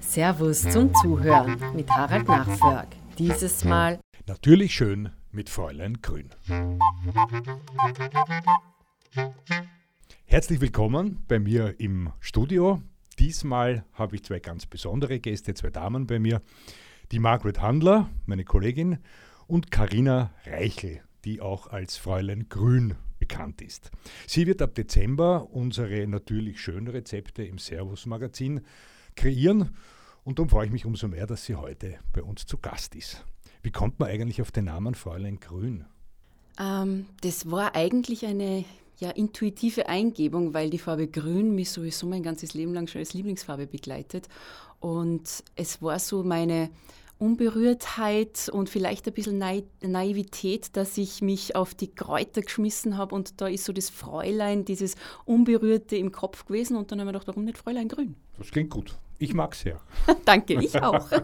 Servus zum Zuhören mit Harald Nachförg. Dieses Mal natürlich schön mit Fräulein Grün. Herzlich willkommen bei mir im Studio. Diesmal habe ich zwei ganz besondere Gäste, zwei Damen bei mir. Die Margaret Handler, meine Kollegin, und Karina Reichel, die auch als Fräulein Grün bekannt ist. Sie wird ab Dezember unsere natürlich schönen Rezepte im Servus Magazin kreieren und darum freue ich mich umso mehr, dass sie heute bei uns zu Gast ist. Wie kommt man eigentlich auf den Namen Fräulein Grün? Ähm, das war eigentlich eine ja, intuitive Eingebung, weil die Farbe Grün mich sowieso mein ganzes Leben lang schon als Lieblingsfarbe begleitet. Und es war so meine Unberührtheit und vielleicht ein bisschen Naivität, dass ich mich auf die Kräuter geschmissen habe und da ist so das Fräulein, dieses Unberührte im Kopf gewesen und dann haben wir gedacht, warum nicht Fräulein Grün? Das klingt gut. Ich mag es ja. Danke, ich auch.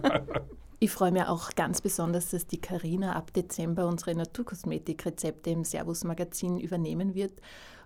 Ich freue mich auch ganz besonders, dass die Karina ab Dezember unsere Naturkosmetikrezepte im Servus Magazin übernehmen wird.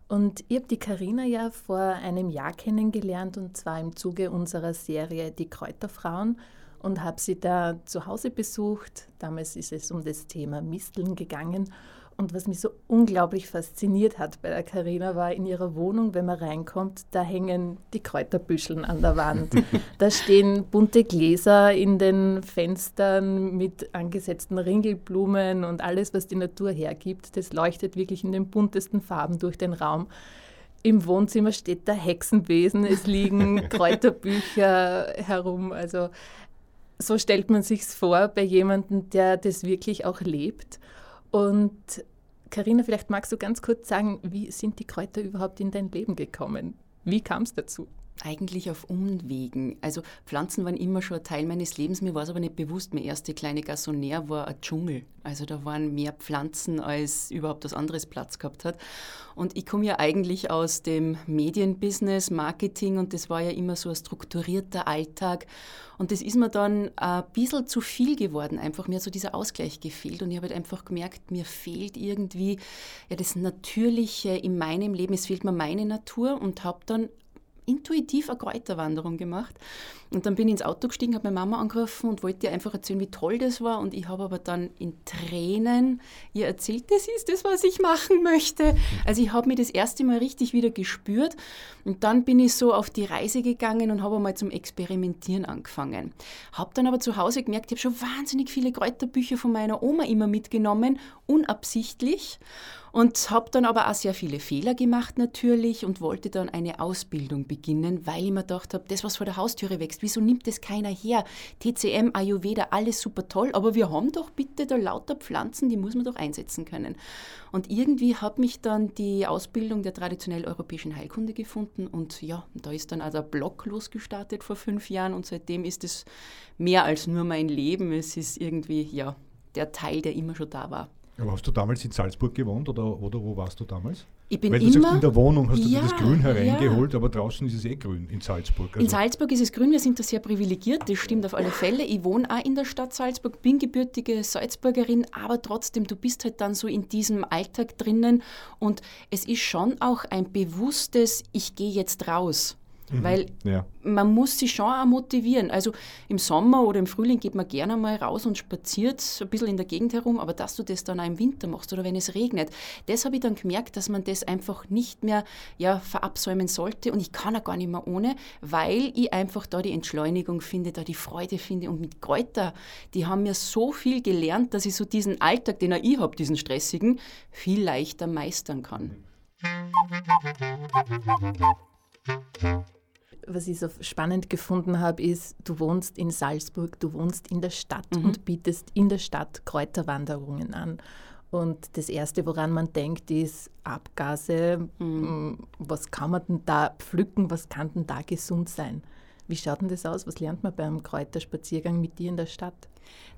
Und ich habe die Karina ja vor einem Jahr kennengelernt und zwar im Zuge unserer Serie Die Kräuterfrauen und habe sie da zu Hause besucht. Damals ist es um das Thema Misteln gegangen. Und was mich so unglaublich fasziniert hat bei der Karina war in ihrer Wohnung, wenn man reinkommt, da hängen die Kräuterbüscheln an der Wand. da stehen bunte Gläser in den Fenstern mit angesetzten Ringelblumen und alles, was die Natur hergibt, das leuchtet wirklich in den buntesten Farben durch den Raum. Im Wohnzimmer steht der Hexenbesen, es liegen Kräuterbücher herum. Also so stellt man sich vor bei jemandem, der das wirklich auch lebt. Und Karina, vielleicht magst du ganz kurz sagen, wie sind die Kräuter überhaupt in dein Leben gekommen? Wie kam es dazu? Eigentlich auf Umwegen. Also Pflanzen waren immer schon ein Teil meines Lebens. Mir war es aber nicht bewusst. Meine erste kleine Gassonär war ein Dschungel. Also da waren mehr Pflanzen, als überhaupt was anderes Platz gehabt hat. Und ich komme ja eigentlich aus dem Medienbusiness, Marketing und das war ja immer so ein strukturierter Alltag. Und das ist mir dann ein bisschen zu viel geworden. Einfach mir hat so dieser Ausgleich gefehlt. Und ich habe halt einfach gemerkt, mir fehlt irgendwie ja, das Natürliche in meinem Leben. Es fehlt mir meine Natur und habe dann intuitiv eine Kräuterwanderung gemacht. Und dann bin ich ins Auto gestiegen, habe meine Mama angerufen und wollte ihr einfach erzählen, wie toll das war. Und ich habe aber dann in Tränen ihr erzählt, das ist das, was ich machen möchte. Also ich habe mich das erste Mal richtig wieder gespürt. Und dann bin ich so auf die Reise gegangen und habe mal zum Experimentieren angefangen. Habe dann aber zu Hause gemerkt, ich habe schon wahnsinnig viele Kräuterbücher von meiner Oma immer mitgenommen, unabsichtlich. Und habe dann aber auch sehr viele Fehler gemacht natürlich und wollte dann eine Ausbildung beginnen, weil ich mir gedacht habe, das, was vor der Haustüre wächst, wieso nimmt das keiner her? TCM, Ayurveda, alles super toll, aber wir haben doch bitte da lauter Pflanzen, die muss man doch einsetzen können. Und irgendwie hat mich dann die Ausbildung der traditionell europäischen Heilkunde gefunden und ja, da ist dann also ein Blog losgestartet vor fünf Jahren und seitdem ist es mehr als nur mein Leben. Es ist irgendwie, ja, der Teil, der immer schon da war. Aber hast du damals in Salzburg gewohnt oder, oder wo warst du damals? Ich bin Weil du immer, sagst, in der Wohnung hast du ja, dir das Grün hereingeholt, ja. aber draußen ist es eh grün in Salzburg. Also in Salzburg ist es grün, wir sind da sehr privilegiert, das stimmt auf alle Fälle. Ich wohne auch in der Stadt Salzburg, bin gebürtige Salzburgerin, aber trotzdem, du bist halt dann so in diesem Alltag drinnen und es ist schon auch ein bewusstes, ich gehe jetzt raus. Mhm. Weil ja. man muss sich schon auch motivieren. Also im Sommer oder im Frühling geht man gerne mal raus und spaziert ein bisschen in der Gegend herum, aber dass du das dann auch im Winter machst oder wenn es regnet, das habe ich dann gemerkt, dass man das einfach nicht mehr ja, verabsäumen sollte und ich kann auch gar nicht mehr ohne, weil ich einfach da die Entschleunigung finde, da die Freude finde und mit Kräuter, die haben mir so viel gelernt, dass ich so diesen Alltag, den auch ich habe, diesen stressigen, viel leichter meistern kann was ich so spannend gefunden habe, ist, du wohnst in Salzburg, du wohnst in der Stadt mhm. und bietest in der Stadt Kräuterwanderungen an. Und das Erste, woran man denkt, ist Abgase. Mhm. Was kann man denn da pflücken? Was kann denn da gesund sein? Wie schaut denn das aus? Was lernt man beim Kräuterspaziergang mit dir in der Stadt?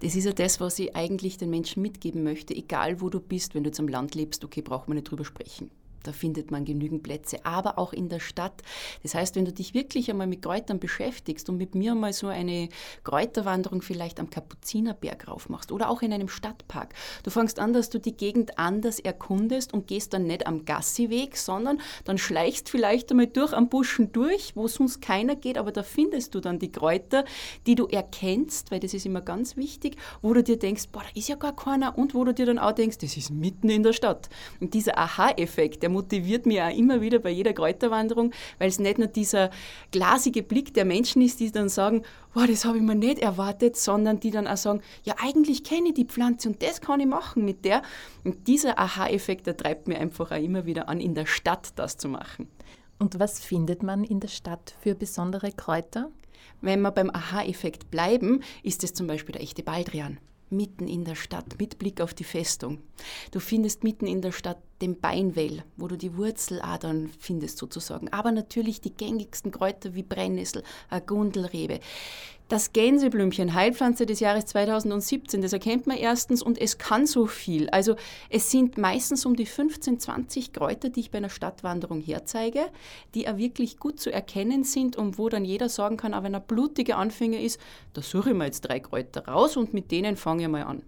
Das ist ja das, was ich eigentlich den Menschen mitgeben möchte. Egal wo du bist, wenn du jetzt am Land lebst, okay, braucht man nicht drüber sprechen Da findet man genügend Plätze, aber auch in der Stadt. Das heißt, wenn du dich wirklich einmal mit Kräutern beschäftigst und mit mir mal so eine Kräuterwanderung vielleicht am Kapuzinerberg rauf machst oder auch in einem Stadtpark, du fängst an, dass du die Gegend anders erkundest und gehst dann nicht am Gassiweg, sondern dann schleichst vielleicht einmal durch am Buschen durch, wo sonst keiner geht, aber da findest du dann die Kräuter, die du erkennst, weil das ist immer ganz wichtig, wo du dir denkst, boah, da ist ja gar keiner und wo du dir dann auch denkst, das ist mitten in der Stadt. Und dieser Aha-Effekt, der motiviert mich auch immer wieder bei jeder Kräuterwanderung, weil es nicht nur dieser glasige Blick der Menschen ist, die dann sagen, wow, das habe ich mir nicht erwartet, sondern die dann auch sagen, ja, eigentlich kenne ich die Pflanze und das kann ich machen mit der. Und dieser Aha-Effekt, der treibt mir einfach auch immer wieder an, in der Stadt das zu machen. Und was findet man in der Stadt für besondere Kräuter? Wenn wir beim Aha-Effekt bleiben, ist es zum Beispiel der echte Baldrian mitten in der Stadt, mit Blick auf die Festung. Du findest mitten in der Stadt den Beinwell, wo du die Wurzeladern findest sozusagen. Aber natürlich die gängigsten Kräuter wie Brennnessel, Gundelrebe. Das Gänseblümchen, Heilpflanze des Jahres 2017, das erkennt man erstens und es kann so viel. Also es sind meistens um die 15, 20 Kräuter, die ich bei einer Stadtwanderung herzeige, die auch wirklich gut zu erkennen sind und wo dann jeder sagen kann, auch wenn er blutiger Anfänger ist, da suche ich mir jetzt drei Kräuter raus und mit denen fange ich mal an.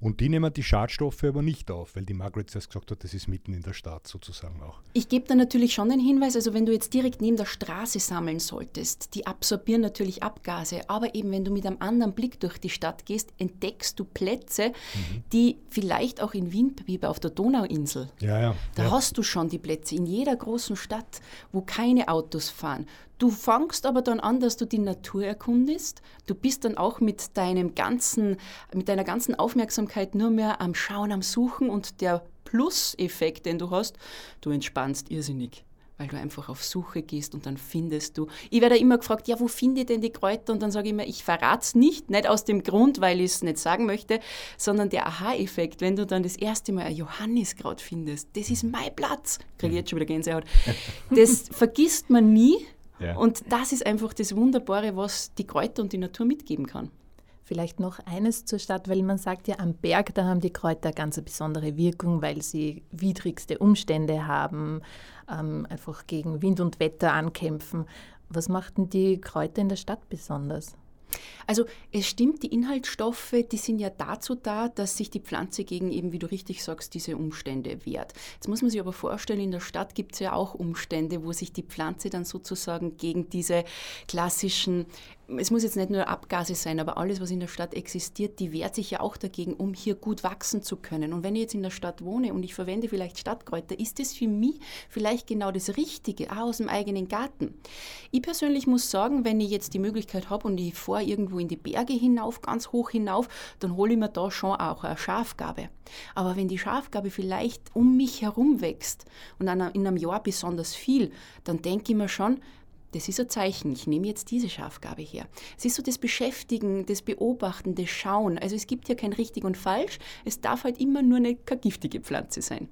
Und die nehmen die Schadstoffe aber nicht auf, weil die Margaret zuerst gesagt hat, das ist mitten in der Stadt sozusagen auch. Ich gebe da natürlich schon den Hinweis, also wenn du jetzt direkt neben der Straße sammeln solltest, die absorbieren natürlich Abgase, aber eben wenn du mit einem anderen Blick durch die Stadt gehst, entdeckst du Plätze, mhm. die vielleicht auch in Wien, wie auf der Donauinsel, ja, ja, da ja. hast du schon die Plätze in jeder großen Stadt, wo keine Autos fahren. Du fangst aber dann an, dass du die Natur erkundest. Du bist dann auch mit deinem ganzen, mit deiner ganzen Aufmerksamkeit nur mehr am Schauen, am Suchen und der Plus-Effekt, den du hast, du entspannst irrsinnig weil du einfach auf Suche gehst und dann findest du. Ich werde immer gefragt, ja, wo finde ich denn die Kräuter? Und dann sage ich immer, ich verrate es nicht, nicht aus dem Grund, weil ich es nicht sagen möchte, sondern der Aha-Effekt, wenn du dann das erste Mal ein Johanniskraut findest, das ist mein Platz, kriege ich jetzt schon wieder Gänsehaut, das vergisst man nie, ja. Und das ist einfach das Wunderbare, was die Kräuter und die Natur mitgeben kann. Vielleicht noch eines zur Stadt, weil man sagt ja, am Berg, da haben die Kräuter ganz eine besondere Wirkung, weil sie widrigste Umstände haben, ähm, einfach gegen Wind und Wetter ankämpfen. Was machten die Kräuter in der Stadt besonders? Also es stimmt, die Inhaltsstoffe, die sind ja dazu da, dass sich die Pflanze gegen eben, wie du richtig sagst, diese Umstände wehrt. Jetzt muss man sich aber vorstellen, in der Stadt gibt es ja auch Umstände, wo sich die Pflanze dann sozusagen gegen diese klassischen es muss jetzt nicht nur Abgase sein, aber alles, was in der Stadt existiert, die wehrt sich ja auch dagegen, um hier gut wachsen zu können. Und wenn ich jetzt in der Stadt wohne und ich verwende vielleicht Stadtkräuter, ist das für mich vielleicht genau das Richtige, auch aus dem eigenen Garten. Ich persönlich muss sagen, wenn ich jetzt die Möglichkeit habe und ich fahre irgendwo in die Berge hinauf, ganz hoch hinauf, dann hole ich mir da schon auch eine Schafgabe. Aber wenn die Schafgabe vielleicht um mich herum wächst und in einem Jahr besonders viel, dann denke ich mir schon, das ist ein Zeichen, ich nehme jetzt diese Schafgabe her. Es ist so das Beschäftigen, das Beobachten, das Schauen. Also es gibt ja kein richtig und falsch, es darf halt immer nur eine giftige Pflanze sein.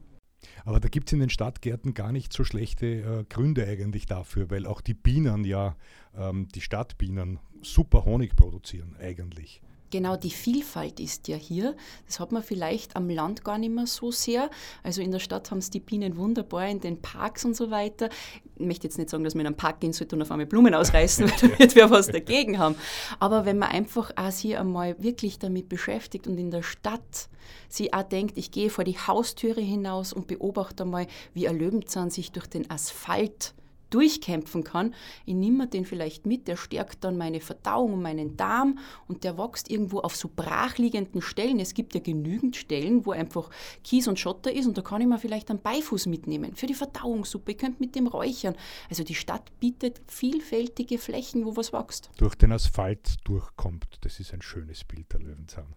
Aber da gibt es in den Stadtgärten gar nicht so schlechte äh, Gründe eigentlich dafür, weil auch die Bienen ja, ähm, die Stadtbienen, super Honig produzieren eigentlich genau die Vielfalt ist ja hier. Das hat man vielleicht am Land gar nicht mehr so sehr. Also in der Stadt haben es die Bienen wunderbar in den Parks und so weiter. Ich möchte jetzt nicht sagen, dass man in einen Park gehen sollte und auf einmal Blumen ausreißen, weil da wird wer was dagegen haben. Aber wenn man einfach auch sich einmal wirklich damit beschäftigt und in der Stadt sie auch denkt, ich gehe vor die Haustüre hinaus und beobachte einmal, wie ein Löwenzahn sich durch den Asphalt durchkämpfen kann. Ich nehme den vielleicht mit, der stärkt dann meine Verdauung und meinen Darm und der wächst irgendwo auf so brachliegenden Stellen. Es gibt ja genügend Stellen, wo einfach Kies und Schotter ist und da kann ich mir vielleicht einen Beifuß mitnehmen für die Verdauungssuppe. Ich könnte mit dem räuchern. Also die Stadt bietet vielfältige Flächen, wo was wächst. Durch den Asphalt durchkommt. Das ist ein schönes Bild der Löwenzahn.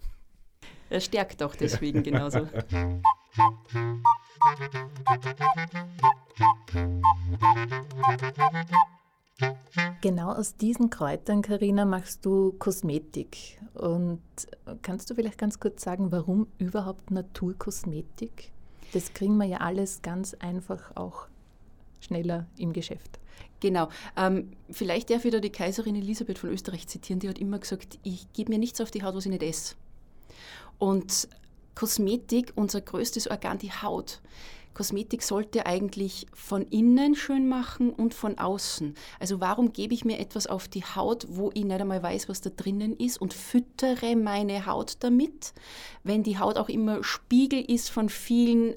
Er stärkt auch deswegen genauso. Genau aus diesen Kräutern, Karina, machst du Kosmetik. Und kannst du vielleicht ganz kurz sagen, warum überhaupt Naturkosmetik? Das kriegen wir ja alles ganz einfach auch schneller im Geschäft. Genau. Ähm, vielleicht darf ich da die Kaiserin Elisabeth von Österreich zitieren, die hat immer gesagt, ich gebe mir nichts auf die Haut, was ich nicht esse. Und Kosmetik, unser größtes Organ, die Haut, Kosmetik sollte eigentlich von innen schön machen und von außen. Also warum gebe ich mir etwas auf die Haut, wo ich nicht einmal weiß, was da drinnen ist und füttere meine Haut damit, wenn die Haut auch immer Spiegel ist von vielen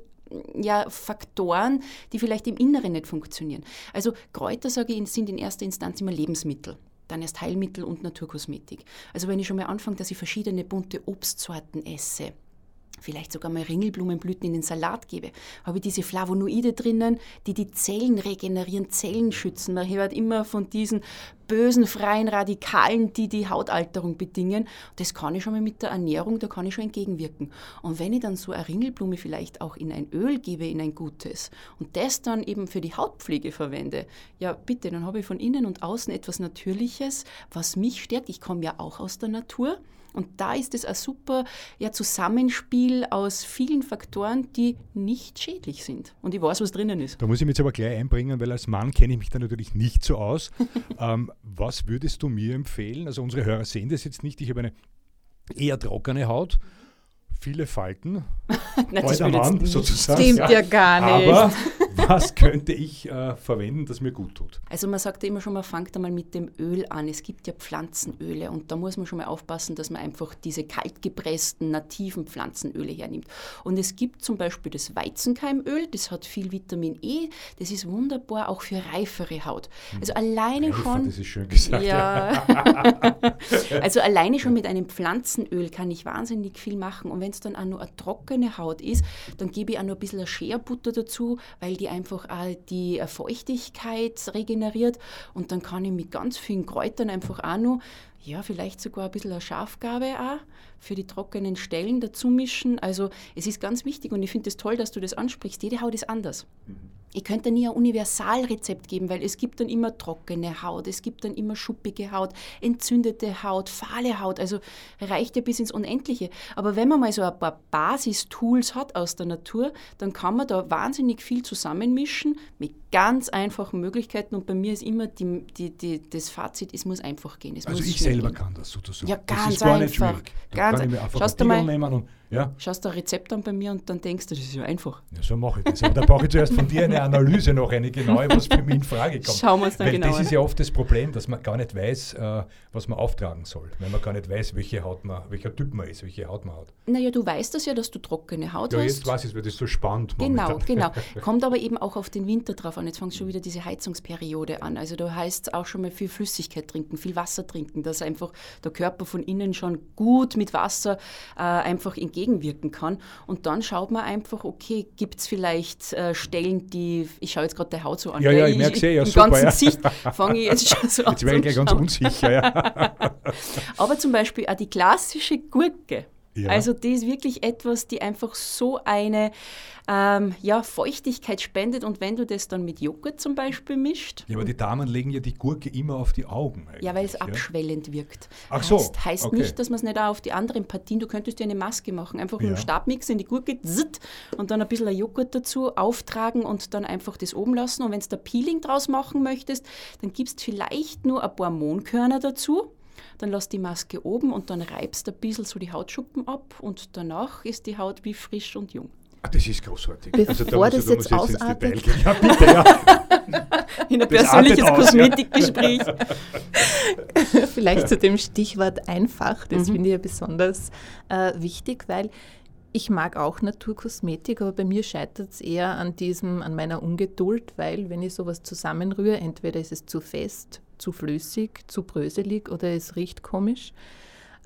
ja, Faktoren, die vielleicht im Inneren nicht funktionieren. Also Kräuter, sage ich, sind in erster Instanz immer Lebensmittel dann erst Heilmittel und Naturkosmetik. Also wenn ich schon mal anfange, dass ich verschiedene bunte Obstsorten esse, vielleicht sogar mal Ringelblumenblüten in den Salat gebe, habe ich diese Flavonoide drinnen, die die Zellen regenerieren, Zellen schützen. Man hört immer von diesen bösen freien Radikalen, die die Hautalterung bedingen. Das kann ich schon mal mit der Ernährung, da kann ich schon entgegenwirken. Und wenn ich dann so eine Ringelblume vielleicht auch in ein Öl gebe, in ein gutes, und das dann eben für die Hautpflege verwende, ja bitte, dann habe ich von innen und außen etwas Natürliches, was mich stärkt. Ich komme ja auch aus der Natur. Und da ist es ein super ja, Zusammenspiel aus vielen Faktoren, die nicht schädlich sind. Und ich weiß, was drinnen ist. Da muss ich mich jetzt aber gleich einbringen, weil als Mann kenne ich mich da natürlich nicht so aus. ähm, was würdest du mir empfehlen? Also unsere Hörer sehen das jetzt nicht. Ich habe eine eher trockene Haut viele Falten. Nein, alter Mann sozusagen. Stimmt ja, ja gar nicht. Aber was könnte ich äh, verwenden, das mir gut tut? Also man sagt ja immer schon, man fängt einmal mit dem Öl an. Es gibt ja Pflanzenöle und da muss man schon mal aufpassen, dass man einfach diese kaltgepressten, nativen Pflanzenöle hernimmt. Und es gibt zum Beispiel das Weizenkeimöl, das hat viel Vitamin E, das ist wunderbar auch für reifere Haut. Also alleine Reifer, schon... Das ist schön gesagt. Ja. also alleine schon mit einem Pflanzenöl kann ich wahnsinnig viel machen. Und wenn es dann auch nur eine trockene Haut ist, dann gebe ich auch noch ein bisschen Scherbutter dazu, weil die einfach auch die Feuchtigkeit regeneriert. Und dann kann ich mit ganz vielen Kräutern einfach auch noch, ja, vielleicht sogar ein bisschen eine Schafgabe auch für die trockenen Stellen dazu mischen. Also es ist ganz wichtig und ich finde es das toll, dass du das ansprichst. Jede Haut ist anders. Mhm. Ich könnte nie ein Universalrezept geben, weil es gibt dann immer trockene Haut, es gibt dann immer schuppige Haut, entzündete Haut, fahle Haut, also reicht ja bis ins Unendliche. Aber wenn man mal so ein paar Basistools hat aus der Natur, dann kann man da wahnsinnig viel zusammenmischen mit ganz einfachen Möglichkeiten und bei mir ist immer die, die, die, das Fazit, es muss einfach gehen. also ich selber gehen. kann das sozusagen. Ja, ganz das ist gar einfach. Nicht ganz kann ich mir einfach Schaust ein nehmen und ja. Schaust du ein Rezept an bei mir und dann denkst du, das ist ja einfach. Ja, so mache ich das. Aber da brauche ich zuerst von dir eine Analyse noch, eine genaue, was für mich in Frage kommt. Schauen wir uns dann Weil genau Das ist ja oft das Problem, dass man gar nicht weiß, äh, was man auftragen soll. Wenn man gar nicht weiß, welche Haut man, welcher Typ man ist, welche Haut man hat. Naja, du weißt das ja, dass du trockene Haut ja, hast. Ja, jetzt weiß ich es, weil das so spannend Genau, momentan. genau. Kommt aber eben auch auf den Winter drauf an. Jetzt fängt schon wieder diese Heizungsperiode an. Also da heißt es auch schon mal viel Flüssigkeit trinken, viel Wasser trinken, dass einfach der Körper von innen schon gut mit Wasser äh, einfach entgegenwirken kann. Und dann schaut man einfach, okay, gibt es vielleicht äh, Stellen, die, ich schaue jetzt gerade die Haut so an. Ja, ja, ich merke es ja, Im super. ganzen Ja. Gesicht fange ich jetzt schon so an. Jetzt wäre ich ganz unsicher, ja. Aber zum Beispiel auch die klassische Gurke. Ja. Also die ist wirklich etwas, die einfach so eine ähm, ja, Feuchtigkeit spendet und wenn du das dann mit Joghurt zum Beispiel mischt. Ja, aber die Damen legen ja die Gurke immer auf die Augen. Ja, weil es ja? abschwellend wirkt. Ach so. Heißt, heißt okay. nicht, dass man es nicht auch auf die anderen Partien, du könntest dir eine Maske machen, einfach ja. einen Stabmix in die Gurke zitt, und dann ein bisschen Joghurt dazu auftragen und dann einfach das oben lassen. Und wenn du da Peeling draus machen möchtest, dann gibst vielleicht nur ein paar Mohnkörner dazu dann lass die Maske oben und dann reibst du ein bisschen so die Hautschuppen ab und danach ist die Haut wie frisch und jung. Ah, das ist großartig. Bevor also, da das jetzt ausartet. Ja, bitte, ja. In ein persönliches Kosmetikgespräch. Vielleicht zu dem Stichwort einfach, das mhm. finde ich ja besonders äh, wichtig, weil ich mag auch Naturkosmetik, aber bei mir scheitert es eher an diesem, an meiner Ungeduld, weil wenn ich sowas zusammenrühre, entweder ist es zu fest, zu flüssig, zu bröselig oder es riecht komisch.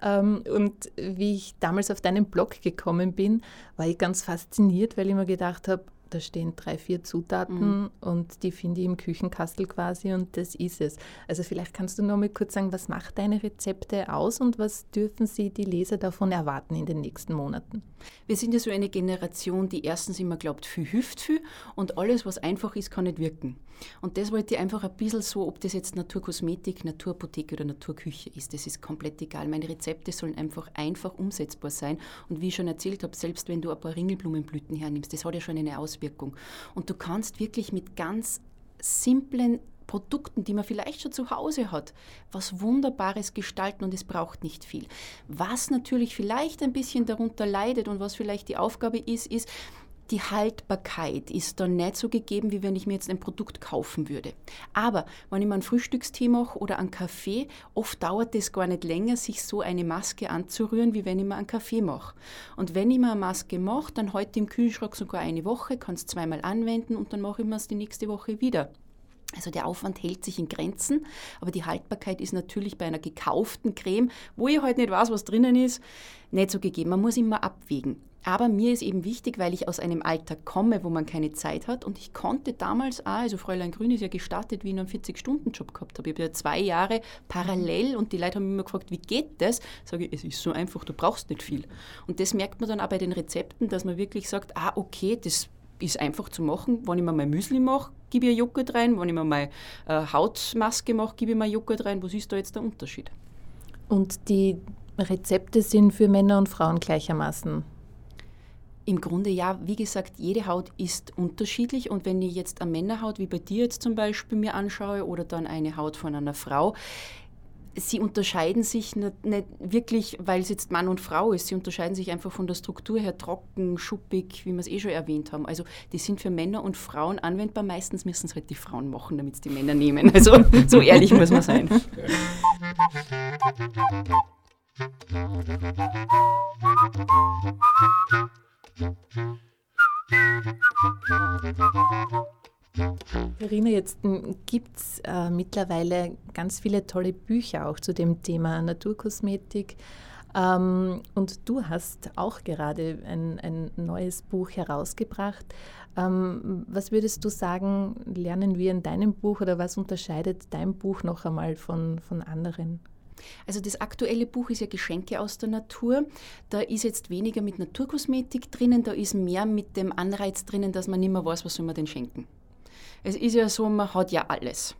Ähm, und wie ich damals auf deinen Blog gekommen bin, war ich ganz fasziniert, weil ich mir gedacht habe, da stehen drei, vier Zutaten mhm. und die finde ich im Küchenkastel quasi und das ist es. Also vielleicht kannst du noch mal kurz sagen, was macht deine Rezepte aus und was dürfen sie die Leser davon erwarten in den nächsten Monaten? Wir sind ja so eine Generation, die erstens immer glaubt, viel hilft viel und alles, was einfach ist, kann nicht wirken. Und das wollte ich einfach ein bisschen so, ob das jetzt Naturkosmetik, Naturapotheke oder Naturküche ist, das ist komplett egal. Meine Rezepte sollen einfach einfach umsetzbar sein. Und wie ich schon erzählt habe, selbst wenn du ein paar Ringelblumenblüten hernimmst, das hat ja schon eine Auswirkung. Und du kannst wirklich mit ganz simplen Produkten, die man vielleicht schon zu Hause hat, was Wunderbares gestalten und es braucht nicht viel. Was natürlich vielleicht ein bisschen darunter leidet und was vielleicht die Aufgabe ist, ist, die Haltbarkeit ist dann nicht so gegeben, wie wenn ich mir jetzt ein Produkt kaufen würde. Aber wenn ich mir einen Frühstückstee mache oder einen Kaffee, oft dauert es gar nicht länger, sich so eine Maske anzurühren, wie wenn ich mir einen Kaffee mache. Und wenn ich mir eine Maske mache, dann heute im Kühlschrank sogar eine Woche, kann es zweimal anwenden und dann mache ich mir es die nächste Woche wieder. Also der Aufwand hält sich in Grenzen, aber die Haltbarkeit ist natürlich bei einer gekauften Creme, wo ich halt nicht weiß, was drinnen ist, nicht so gegeben. Man muss immer abwägen. Aber mir ist eben wichtig, weil ich aus einem Alter komme, wo man keine Zeit hat. Und ich konnte damals auch, also Fräulein Grün ist ja gestartet, wie ich einen 40-Stunden-Job gehabt habe. Ich habe ja zwei Jahre parallel und die Leute haben immer gefragt, wie geht das? Sage ich, es ist so einfach, du brauchst nicht viel. Und das merkt man dann auch bei den Rezepten, dass man wirklich sagt, ah, okay, das ist einfach zu machen. Wenn ich mir mein Müsli mache, gebe ich Joghurt rein. Wenn ich mir meine äh, Hautmaske mache, gebe ich mir Joghurt rein. Was ist da jetzt der Unterschied? Und die Rezepte sind für Männer und Frauen gleichermaßen im Grunde ja, wie gesagt, jede Haut ist unterschiedlich und wenn ich jetzt eine Männerhaut wie bei dir jetzt zum Beispiel mir anschaue oder dann eine Haut von einer Frau, sie unterscheiden sich nicht, nicht wirklich, weil es jetzt Mann und Frau ist, sie unterscheiden sich einfach von der Struktur her trocken, schuppig, wie wir es eh schon erwähnt haben. Also die sind für Männer und Frauen anwendbar. Meistens müssen es halt die Frauen machen, damit es die Männer nehmen. Also so ehrlich muss man sein. Verena, jetzt gibt es äh, mittlerweile ganz viele tolle Bücher auch zu dem Thema Naturkosmetik. Ähm, und du hast auch gerade ein, ein neues Buch herausgebracht. Ähm, was würdest du sagen, lernen wir in deinem Buch oder was unterscheidet dein Buch noch einmal von, von anderen? Also das aktuelle Buch ist ja Geschenke aus der Natur. Da ist jetzt weniger mit Naturkosmetik drinnen, da ist mehr mit dem Anreiz drinnen, dass man nicht mehr weiß, was soll man denn schenken. Es ist ja so, man hat ja alles.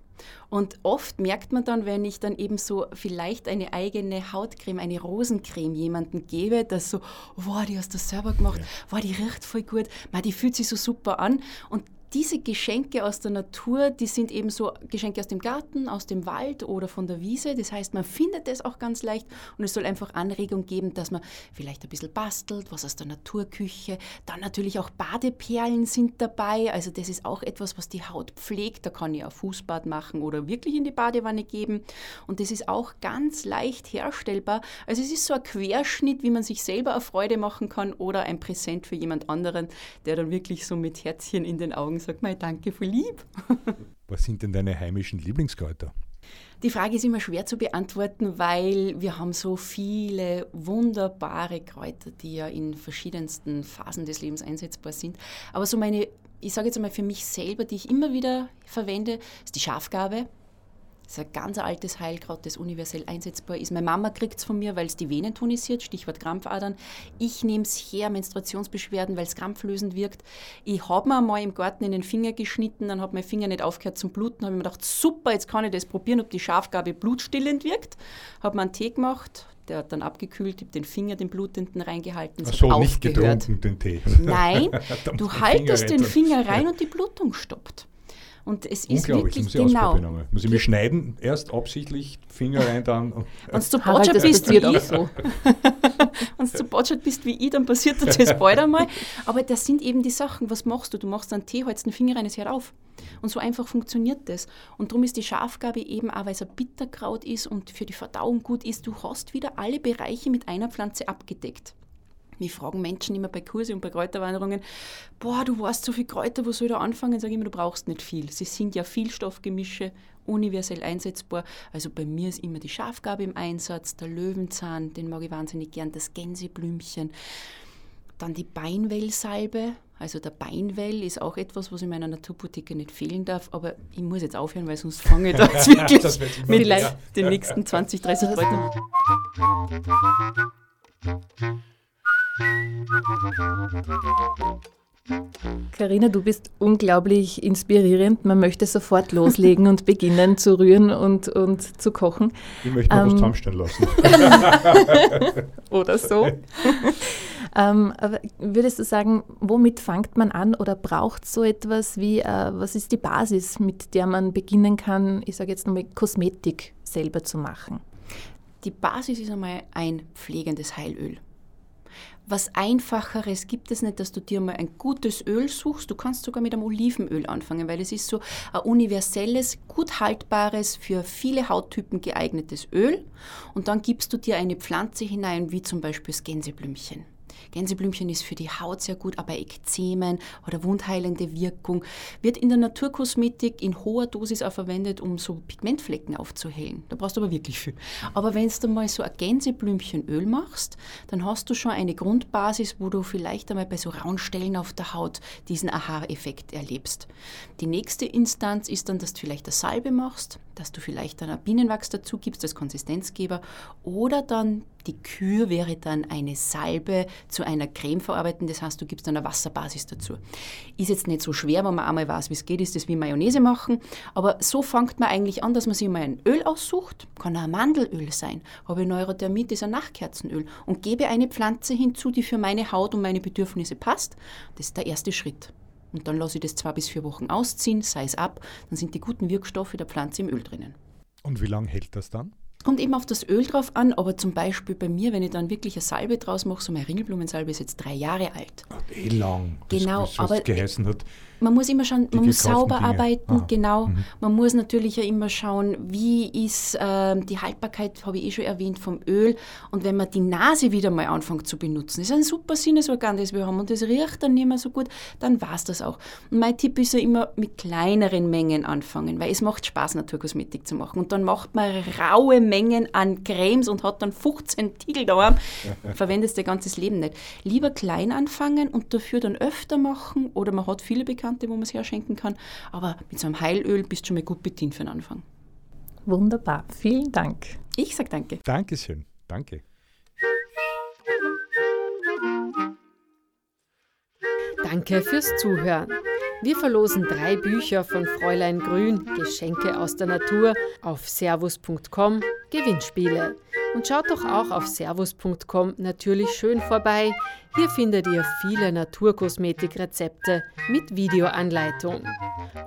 Und oft merkt man dann, wenn ich dann eben so vielleicht eine eigene Hautcreme, eine Rosencreme jemandem gebe, dass so, wow, die hast du selber gemacht, ja. wow, die riecht voll gut, man, die fühlt sich so super an. Und diese Geschenke aus der Natur, die sind eben so Geschenke aus dem Garten, aus dem Wald oder von der Wiese. Das heißt, man findet es auch ganz leicht und es soll einfach Anregung geben, dass man vielleicht ein bisschen bastelt, was aus der Naturküche. Dann natürlich auch Badeperlen sind dabei. Also das ist auch etwas, was die Haut pflegt. Da kann ich auch Fußbad machen oder wirklich in die Badewanne geben. Und das ist auch ganz leicht herstellbar. Also es ist so ein Querschnitt, wie man sich selber eine Freude machen kann oder ein Präsent für jemand anderen, der dann wirklich so mit Herzchen in den Augen sagt mal danke für lieb. Was sind denn deine heimischen Lieblingskräuter? Die Frage ist immer schwer zu beantworten, weil wir haben so viele wunderbare Kräuter, die ja in verschiedensten Phasen des Lebens einsetzbar sind. Aber so meine, ich sage jetzt einmal für mich selber, die ich immer wieder verwende, ist die Schafgabe. Das ist ein ganz altes Heilkraut, das universell einsetzbar ist. Meine Mama kriegt es von mir, weil es die Venen tonisiert, Stichwort Krampfadern. Ich nehme es her, Menstruationsbeschwerden, weil es krampflösend wirkt. Ich habe mir einmal im Garten in den Finger geschnitten, dann hat mein Finger nicht aufgehört zum Bluten. habe ich mir gedacht, super, jetzt kann ich das probieren, ob die Schafgabe blutstillend wirkt. Habe mir einen Tee gemacht, der hat dann abgekühlt, ich habe den Finger, den Blutenden reingehalten. Ach so, nicht getrunken, den Tee. Nein, du haltest den Finger rein und die Blutung stoppt. Und es ist wirklich muss ich genau. Muss ich mich schneiden, erst absichtlich, Finger rein, dann. Wenn du zu botschert bist wie ich, so. wenn du zu botschert bist wie ich, dann passiert das bald einmal. Aber das sind eben die Sachen, was machst du? Du machst einen Tee, hältst den Finger rein, es hört auf. Und so einfach funktioniert das. Und darum ist die Schafgabe eben auch, weil es ein Bitterkraut ist und für die Verdauung gut ist, du hast wieder alle Bereiche mit einer Pflanze abgedeckt. Mich fragen Menschen immer bei Kurse und bei Kräuterwanderungen, boah, du weißt so viel Kräuter, wo soll ich da anfangen? Sage ich immer, du brauchst nicht viel. Sie sind ja Vielstoffgemische, universell einsetzbar. Also bei mir ist immer die Schafgabe im Einsatz, der Löwenzahn, den mag ich wahnsinnig gern, das Gänseblümchen. Dann die Beinwellsalbe. Also der Beinwell ist auch etwas, was in meiner Naturboutique nicht fehlen darf, aber ich muss jetzt aufhören, weil sonst fange ich da jetzt wirklich mit vielleicht den nächsten 20, 30 Leuten. Karina, du bist unglaublich inspirierend. Man möchte sofort loslegen und beginnen zu rühren und, und zu kochen. Ich möchte mal ähm, was zusammenstellen lassen. oder so. ähm, aber würdest du sagen, womit fängt man an oder braucht so etwas wie, äh, was ist die Basis, mit der man beginnen kann, ich sage jetzt nochmal, Kosmetik selber zu machen? Die Basis ist einmal ein pflegendes Heilöl. Was Einfacheres gibt es nicht, dass du dir mal ein gutes Öl suchst. Du kannst sogar mit einem Olivenöl anfangen, weil es ist so ein universelles, gut haltbares, für viele Hauttypen geeignetes Öl. Und dann gibst du dir eine Pflanze hinein, wie zum Beispiel das Gänseblümchen. Gänseblümchen ist für die Haut sehr gut, aber Ekzemen oder wundheilende Wirkung wird in der Naturkosmetik in hoher Dosis auch verwendet, um so Pigmentflecken aufzuhellen. Da brauchst du aber wirklich viel. Aber wenn du mal so ein Gänseblümchenöl machst, dann hast du schon eine Grundbasis, wo du vielleicht einmal bei so rauen Stellen auf der Haut diesen Aha-Effekt erlebst. Die nächste Instanz ist dann, dass du vielleicht eine Salbe machst, dass du vielleicht dann ein Bienenwachs dazu gibst als Konsistenzgeber oder dann die Kür wäre dann eine Salbe zu einer Creme verarbeiten, das heißt, du gibst dann eine Wasserbasis dazu. Ist jetzt nicht so schwer, wenn man einmal weiß, wie es geht, ist das wie Mayonnaise machen, aber so fängt man eigentlich an, dass man sich mal ein Öl aussucht, kann ein Mandelöl sein, habe Neurodermit, ist ein Nachtkerzenöl und gebe eine Pflanze hinzu, die für meine Haut und meine Bedürfnisse passt. Das ist der erste Schritt. Und dann lasse ich das zwei bis vier Wochen ausziehen, sei es ab, dann sind die guten Wirkstoffe der Pflanze im Öl drinnen. Und wie lange hält das dann? Kommt eben auf das Öl drauf an, aber zum Beispiel bei mir, wenn ich dann wirklich eine Salbe draus mache, so meine Ringelblumensalbe ist jetzt drei Jahre alt. Eh lang. Genau, das, aber geheißen hat. Man muss immer schauen, man muss sauber Dinge. arbeiten, Ah, genau. mhm. Man muss natürlich ja immer schauen, wie ist ähm, die Haltbarkeit, habe ich eh schon erwähnt, vom Öl. Und wenn man die Nase wieder mal anfängt zu benutzen, ist ein super Sinnesorgan, das wir haben, und das riecht dann nicht mehr so gut, dann war es das auch. Und mein Tipp ist ja immer mit kleineren Mengen anfangen, weil es macht Spaß, Naturkosmetik zu machen. Und dann macht man raue Mengen an Cremes und hat dann 15 Tiegel daheim, verwendet dein ganzes Leben nicht. Lieber klein anfangen und dafür dann öfter machen oder man hat viele Bekannte, wo man es herschenken kann, aber mit so einem Heilöl bist du schon mal gut bedient für den Anfang. Wunderbar, vielen Dank. Ich sag danke. Dankeschön. Danke. Danke fürs Zuhören. Wir verlosen drei Bücher von Fräulein Grün, Geschenke aus der Natur, auf servus.com, Gewinnspiele. Und schaut doch auch auf servus.com natürlich schön vorbei. Hier findet ihr viele Naturkosmetikrezepte mit Videoanleitung.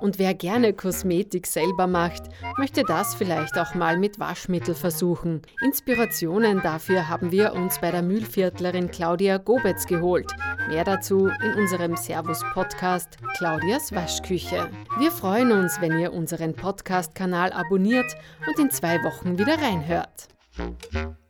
Und wer gerne Kosmetik selber macht, möchte das vielleicht auch mal mit Waschmittel versuchen. Inspirationen dafür haben wir uns bei der Mühlviertlerin Claudia Gobetz geholt. Mehr dazu in unserem Servus-Podcast Claudias Waschküche. Wir freuen uns, wenn ihr unseren Podcast-Kanal abonniert und in zwei Wochen wieder reinhört. Tchau, tchau.